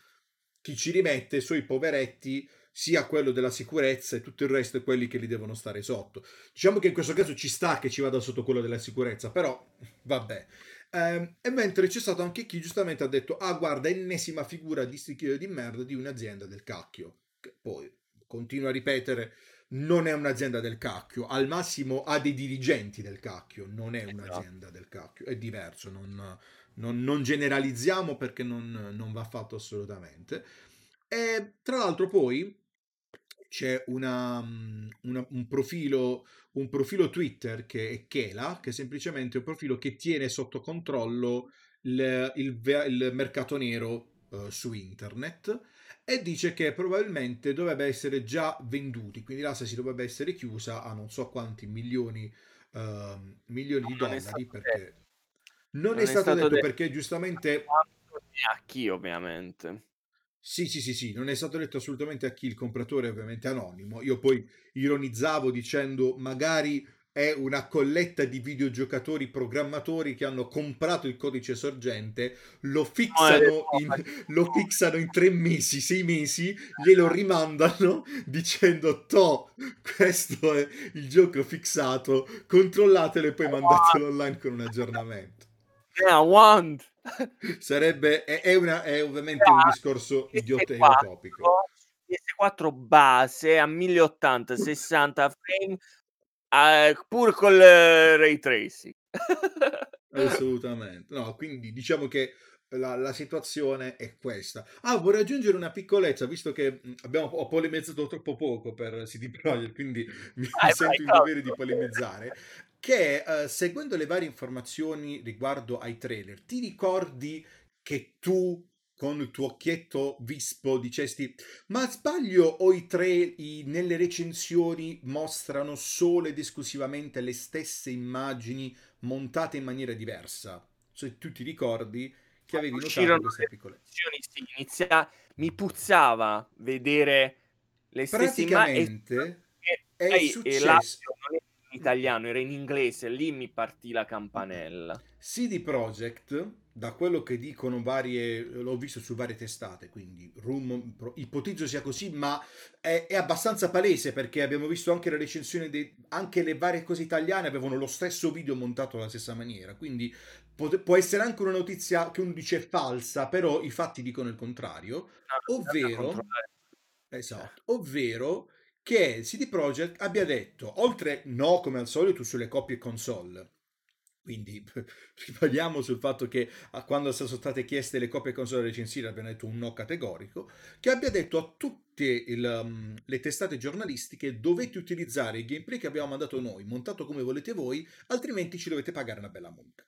chi ci rimette sono i poveretti, sia quello della sicurezza e tutto il resto è quelli che li devono stare sotto. Diciamo che in questo caso ci sta che ci vada sotto quello della sicurezza, però vabbè. Ehm, e mentre c'è stato anche chi giustamente ha detto: Ah, guarda, ennesima figura di stichio di merda di un'azienda del cacchio. Che poi continua a ripetere: non è un'azienda del cacchio, al massimo ha dei dirigenti del cacchio, non è Esatto. un'azienda del cacchio, è diverso, non, non- non generalizziamo perché non, non va fatto assolutamente. E tra l'altro poi c'è una, mm, una- un, profilo, un profilo Twitter che è Kela, che è semplicemente un profilo che tiene sotto controllo il, il il mercato nero eh, su internet e dice che probabilmente dovrebbe essere già venduti, quindi l'asta si dovrebbe essere chiusa a non so quanti milioni, ehm, milioni di Non è dollari stato perché detto. non, è stato, detto, perché giustamente quanto e a chi ovviamente. Sì, sì, sì, sì, non è stato detto assolutamente a chi il compratore è ovviamente anonimo. Io poi ironizzavo dicendo magari è una colletta di videogiocatori programmatori che hanno comprato il codice sorgente, lo fissano in, lo fissano in tre mesi, sei mesi, glielo rimandano dicendo to, questo è il gioco fissato, controllatelo e poi mandatelo online con un aggiornamento. Yeah, want. Sarebbe, è, una, è ovviamente un discorso idiota utopico. PS4 base a 1080, 60 frame, eh, pur col eh, ray tracing. Assolutamente. No, quindi diciamo che la, la, situazione è questa. Ah, vorrei aggiungere una piccolezza, visto che abbiamo, ho polemizzato troppo poco per CD Projekt, quindi mi Vai, sento in dovere di polemizzare. Che uh, seguendo le varie informazioni riguardo ai trailer, ti ricordi che tu con il tuo occhietto vispo dicesti ma sbaglio o i tre i, nelle recensioni mostrano solo ed esclusivamente le stesse immagini montate in maniera diversa se tu ti ricordi che avevi notato queste piccole sì, inizia, mi puzzava vedere le stesse immagini è e, successo. in italiano era in inglese lì mi partì la campanella. CD Projekt da quello che dicono varie, l'ho visto su varie testate, quindi room, ipotizzo sia così, ma è, è, abbastanza palese perché abbiamo visto anche la recensione, dei, anche le varie cose italiane avevano lo stesso video montato alla stessa maniera, quindi pot- può essere anche una notizia che uno dice falsa, però i fatti dicono il contrario, no, ovvero, esatto, ovvero che CD Projekt abbia detto, oltre no come al solito sulle coppie console, quindi ribadiamo sul fatto che quando sono state chieste le copie console recensire abbiamo detto un no categorico, che abbia detto a tutte il, um, le testate giornalistiche dovete utilizzare il gameplay che abbiamo mandato noi, montato come volete voi, altrimenti ci dovete pagare una bella multa.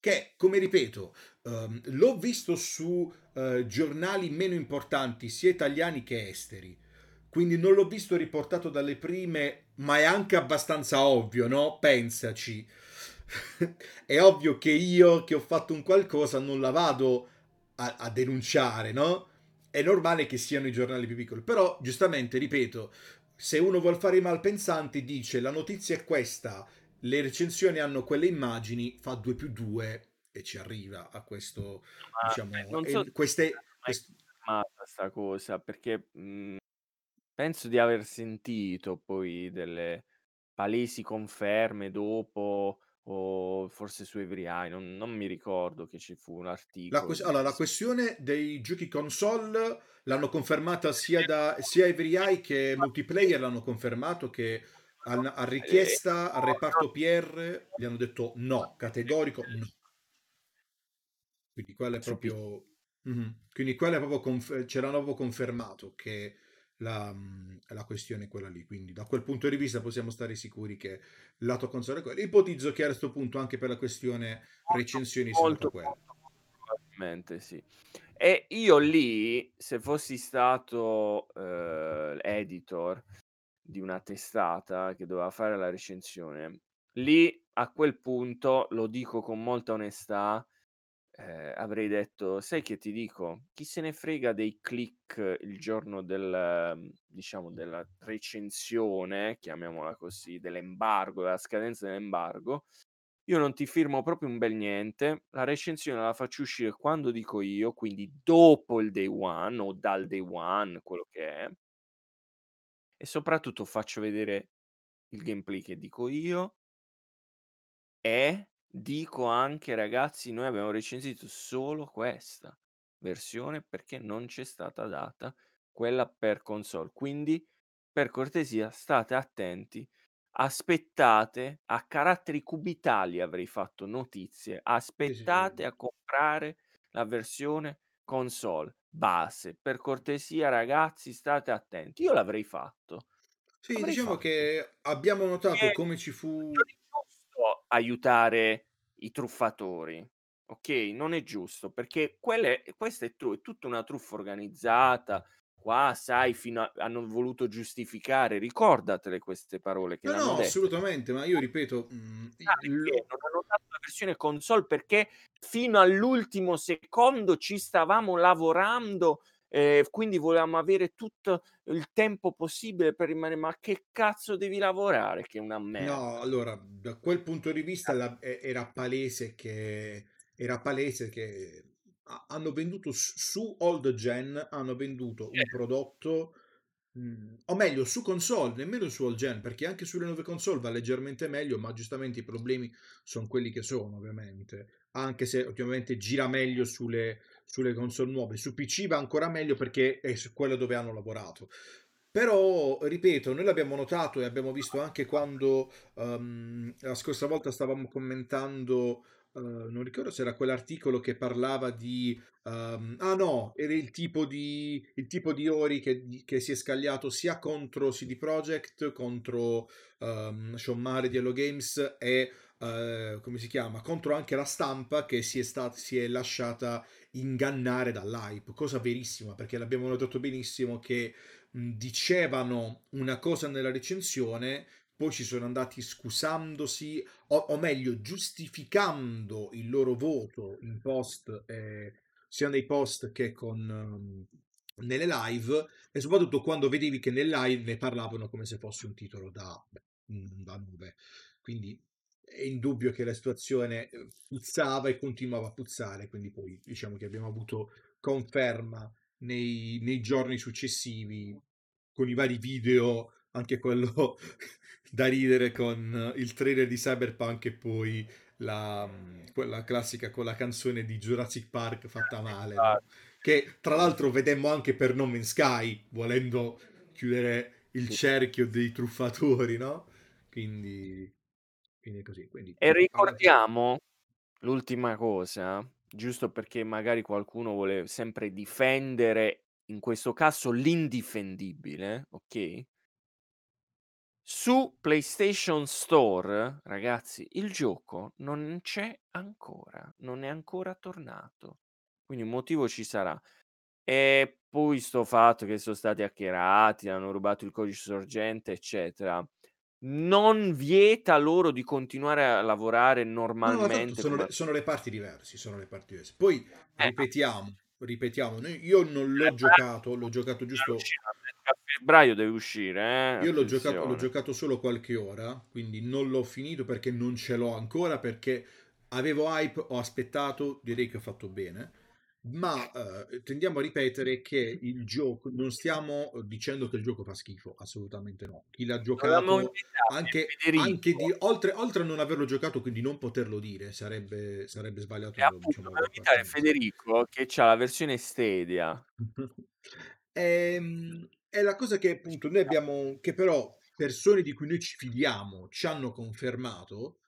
Che, come ripeto, um, l'ho visto su uh, giornali meno importanti, sia italiani che esteri, quindi non l'ho visto riportato dalle prime, ma è anche abbastanza ovvio, no? Pensaci è ovvio che io che ho fatto un qualcosa non la vado a, a, denunciare, no? È normale che siano i giornali più piccoli, però giustamente, ripeto, se uno vuol fare i malpensanti dice la notizia è questa, le recensioni hanno quelle immagini, fa 2 più 2 e ci arriva a questo, ah, diciamo, so... queste Quest- confermata sta cosa perché mh, penso di aver sentito poi delle palesi conferme dopo o forse su Every Eye, non, non mi ricordo che ci fu un La, articolo ques- di allora, la questione dei giochi console l'hanno confermata sia, da, sia Every Eye che Multiplayer l'hanno confermato che a, a Eh, richiesta al reparto PR gli hanno detto no, categorico no. Quindi quello è proprio... Mhm. Quindi quello è proprio conf- ce l'hanno proprio confermato che la, mh, la questione è quella lì. Quindi da quel punto di vista possiamo stare sicuri che il lato console è quello. Ipotizzo che a questo punto anche per la questione recensioni Molto, quella. molto, molto probabilmente sì. E io lì, se fossi stato eh, editor di una testata che doveva fare la recensione, lì a quel punto, lo dico con molta onestà, eh, avrei detto, sai che ti dico? Chi se ne frega dei click il giorno del, diciamo, della recensione, chiamiamola così, dell'embargo, della scadenza dell'embargo, io non ti firmo proprio un bel niente, la recensione la faccio uscire quando dico io, quindi dopo il day one o dal day one, quello che è, e soprattutto faccio vedere il gameplay che dico io e dico anche ragazzi, noi abbiamo recensito solo questa versione perché non c'è stata data quella per console. Quindi per cortesia state attenti aspettate a caratteri cubitali avrei fatto notizie, Sì, sì, sì. aspettate a comprare la versione console base. Per cortesia, ragazzi, state attenti. Io l'avrei fatto. Sì, diciamo fatto. che abbiamo notato come ci fu... aiutare i truffatori. Ok, non è giusto perché quelle, questa è, tru- è tutta una truffa organizzata. Qua, sai, fino a, hanno voluto giustificare. Ricordatele queste parole che No, no, dette assolutamente, ma io ripeto, mh, che il- non hanno dato la versione console perché fino all'ultimo secondo ci stavamo lavorando, eh, quindi volevamo avere tutto il tempo possibile per rimanere. Ma che cazzo devi lavorare? Che è una No, merda. allora, da quel punto di vista la- e- era palese che, era palese che ha- hanno venduto su su old gen, hanno venduto un prodotto, mh, o meglio, su console, nemmeno su old gen, perché anche sulle nuove console va leggermente meglio, ma giustamente i problemi sono quelli che sono, ovviamente. Anche se ovviamente gira meglio sulle, sulle console nuove. Su PC va ancora meglio perché è su quello dove hanno lavorato. Però, ripeto, noi l'abbiamo notato e abbiamo visto anche quando ehm, la scorsa volta stavamo commentando, eh, non ricordo se era quell'articolo che parlava di... ehm, ah no, era il tipo di, il tipo di Ori che, che si è scagliato sia contro CD Projekt, contro ehm, Sean Murray di Hello Games e... eh, come si chiama? Contro anche la stampa che si è, stata, si è lasciata ingannare dall'hype, cosa verissima perché l'abbiamo notato benissimo che mh, dicevano una cosa nella recensione, poi ci sono andati scusandosi, o, o meglio, giustificando il loro voto in post, eh, sia nei post che con, um, nelle live, e soprattutto quando vedevi che nel live ne parlavano come se fosse un titolo da, da nube. Quindi è indubbio che la situazione eh, puzzava e continuava a puzzare, quindi poi diciamo che abbiamo avuto conferma nei, nei giorni successivi con i vari video, anche quello da ridere con il trailer di Cyberpunk e poi la, quella classica con la canzone di Jurassic Park fatta male, no? Che tra l'altro vedemmo anche per No Man's Sky, volendo chiudere il cerchio dei truffatori, no? Quindi, quindi così. Quindi, E ricordiamo l'ultima cosa, giusto perché magari qualcuno vuole sempre difendere, in questo caso l'indifendibile, ok? Su PlayStation Store, ragazzi, il gioco non c'è ancora, non è ancora tornato. Quindi un motivo ci sarà. E poi sto fatto che sono stati hackerati, hanno rubato il codice sorgente, eccetera. Non vieta loro di continuare a lavorare No, no, normalmente sono, come sono reparti diversi, sono reparti diversi. Poi eh, ripetiamo, ripetiamo, io non l'ho giocato, l'ho giocato giusto a febbraio deve uscire, eh? Io l'ho giocato, l'ho giocato solo qualche ora, quindi non l'ho finito perché non ce l'ho ancora, perché avevo hype, ho aspettato, direi che ho fatto bene. Ma eh, tendiamo a ripetere che il gioco, non stiamo dicendo che il gioco fa schifo, assolutamente no. Chi l'ha giocato, anche, anche di, oltre, oltre, a non averlo giocato, quindi non poterlo dire, sarebbe, sarebbe sbagliato. E appunto, diciamo, invitare Federico che ha la versione Stadia. e, ehm, è la cosa che appunto noi abbiamo, che però persone di cui noi ci fidiamo ci hanno confermato,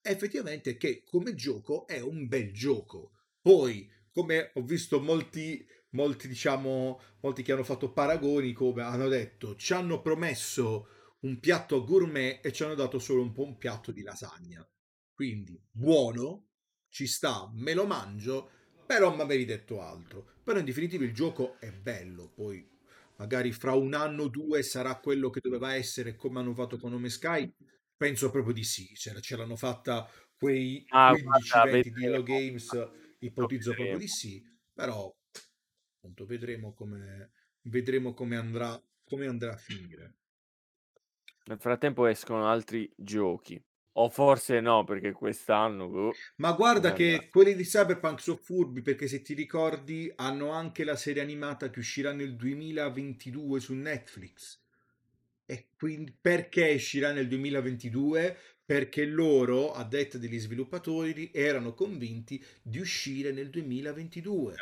effettivamente che come gioco è un bel gioco. Poi come ho visto molti, molti, diciamo, molti che hanno fatto paragoni, come hanno detto, ci hanno promesso un piatto gourmet e ci hanno dato solo un po' un piatto di lasagna. Quindi buono, ci sta, me lo mangio, però mi avevi detto altro. Però in definitiva il gioco è bello, poi magari fra un anno o due sarà quello che doveva essere come hanno fatto con Nome Sky. Penso proprio di sì, ce, l'hanno fatta quei ah, 15-20 di Hello Games ipotizzo proprio di sì, però appunto vedremo come, vedremo come, andrà, come andrà a finire. Nel frattempo escono altri giochi. O forse no, perché quest'anno. Uh, Ma guarda che andrà. quelli di Cyberpunk sono furbi perché se ti ricordi hanno anche la serie animata che uscirà nel 2022 su Netflix. E quindi perché uscirà nel 2022? Perché loro, a detta degli sviluppatori, erano convinti di uscire nel 2022.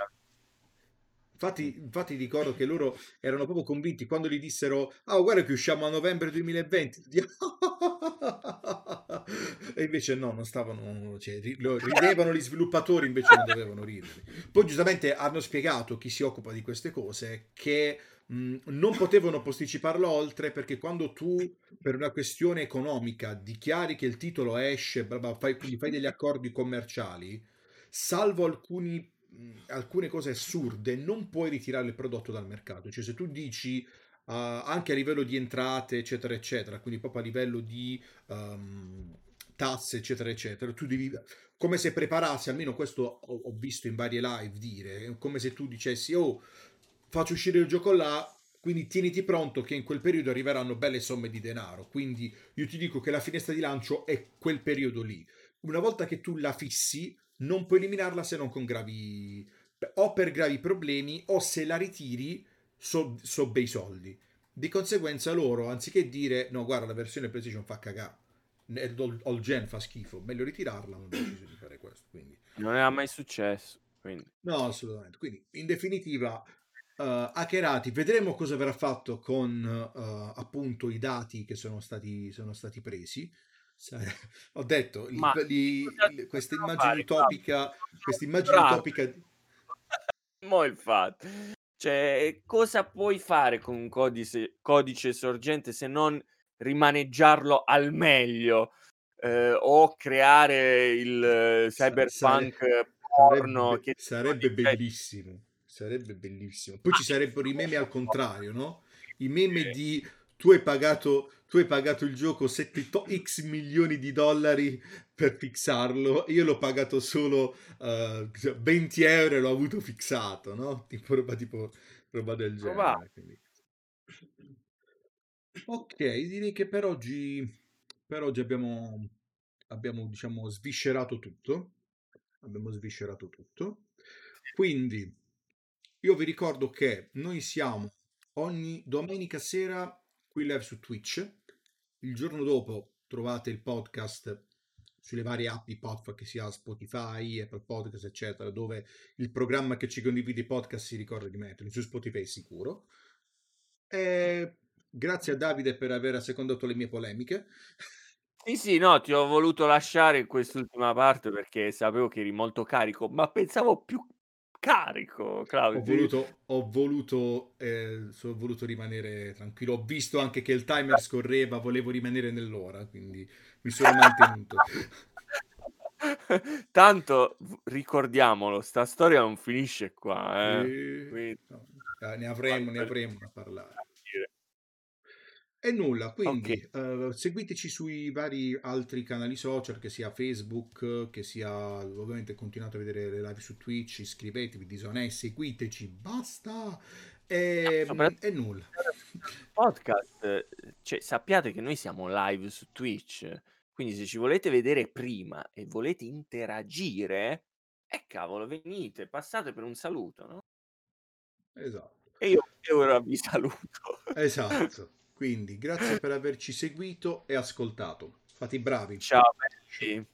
Infatti, infatti ricordo che loro erano proprio convinti quando gli dissero ah guarda che usciamo a novembre 2020 e invece no non stavano cioè, ridevano gli sviluppatori invece non dovevano ridere. Poi giustamente hanno spiegato chi si occupa di queste cose che mh, non potevano posticiparlo oltre perché quando tu per una questione economica dichiari che il titolo esce, bla bla, fai, quindi fai degli accordi commerciali, salvo alcuni, mh, alcune cose assurde, non puoi ritirare il prodotto dal mercato. Cioè se tu dici uh, anche a livello di entrate, eccetera, eccetera, quindi proprio a livello di... Um, tasse, eccetera, eccetera. Tu devi, come se preparassi, almeno questo ho, ho, visto in varie live dire, come se tu dicessi, oh, faccio uscire il gioco là, quindi tieniti pronto che in quel periodo arriveranno belle somme di denaro. Quindi io ti dico che la finestra di lancio è quel periodo lì. Una volta che tu la fissi, non puoi eliminarla se non con gravi o per gravi problemi o se la ritiri so, so bei soldi. Di conseguenza loro, anziché dire no, guarda, la versione PlayStation fa cagare, all gen fa schifo, meglio ritirarla, hanno deciso di fare questo. Quindi. Non era mai successo. Quindi. No, assolutamente. Quindi, in definitiva, uh, hackerati. Vedremo cosa verrà fatto con uh, appunto i dati che sono stati, sono stati presi. Ho detto, li, li, li, questa immagine utopica, questa immagine utopica... Mo il fatto. Cioè, cosa puoi fare con un codice, codice sorgente se non rimaneggiarlo al meglio? Eh, o creare il cyberpunk Sare, porno sarebbe, che sarebbe bellissimo Sarebbe bellissimo. Poi ci sarebbero i meme al contrario, no? I meme di tu hai pagato, tu hai pagato il gioco 7 to- x milioni di dollari per fixarlo, io l'ho pagato solo uh, eh, 20 euro e l'ho avuto fissato, no? Tipo roba, tipo, roba del genere. Ok, direi che per oggi, per oggi abbiamo, abbiamo diciamo, sviscerato tutto. Abbiamo sviscerato tutto. Quindi io vi ricordo che noi siamo ogni domenica sera qui live su Twitch. Il giorno dopo trovate il podcast sulle varie app di podcast che sia Spotify, Apple Podcast, eccetera, dove il programma che ci condivide i podcast si ricorda di metterli su Spotify sicuro. E grazie a Davide per aver assecondato le mie polemiche. Sì, sì, no, ti ho voluto lasciare quest'ultima parte perché sapevo che eri molto carico, ma pensavo più carico, Claudio. Ho voluto, ho voluto, eh, ho voluto rimanere tranquillo. Ho visto anche che il timer scorreva, volevo rimanere nell'ora, quindi mi sono mantenuto. Tanto ricordiamolo, sta storia non finisce qua. Eh. E... No, eh, ne avremo, ne avremo da parlare. E nulla, quindi okay. uh, seguiteci sui vari altri canali social, che sia Facebook, che sia ovviamente continuate a vedere le live su Twitch, iscrivetevi, disonesti, seguiteci, basta. E, e nulla. Podcast, cioè, sappiate che noi siamo live su Twitch, quindi se ci volete vedere prima e volete interagire, eh cavolo, venite, passate per un saluto, no? Esatto. E io ora vi saluto. Esatto. Quindi grazie per averci seguito e ascoltato. Fate i bravi. Ciao belli.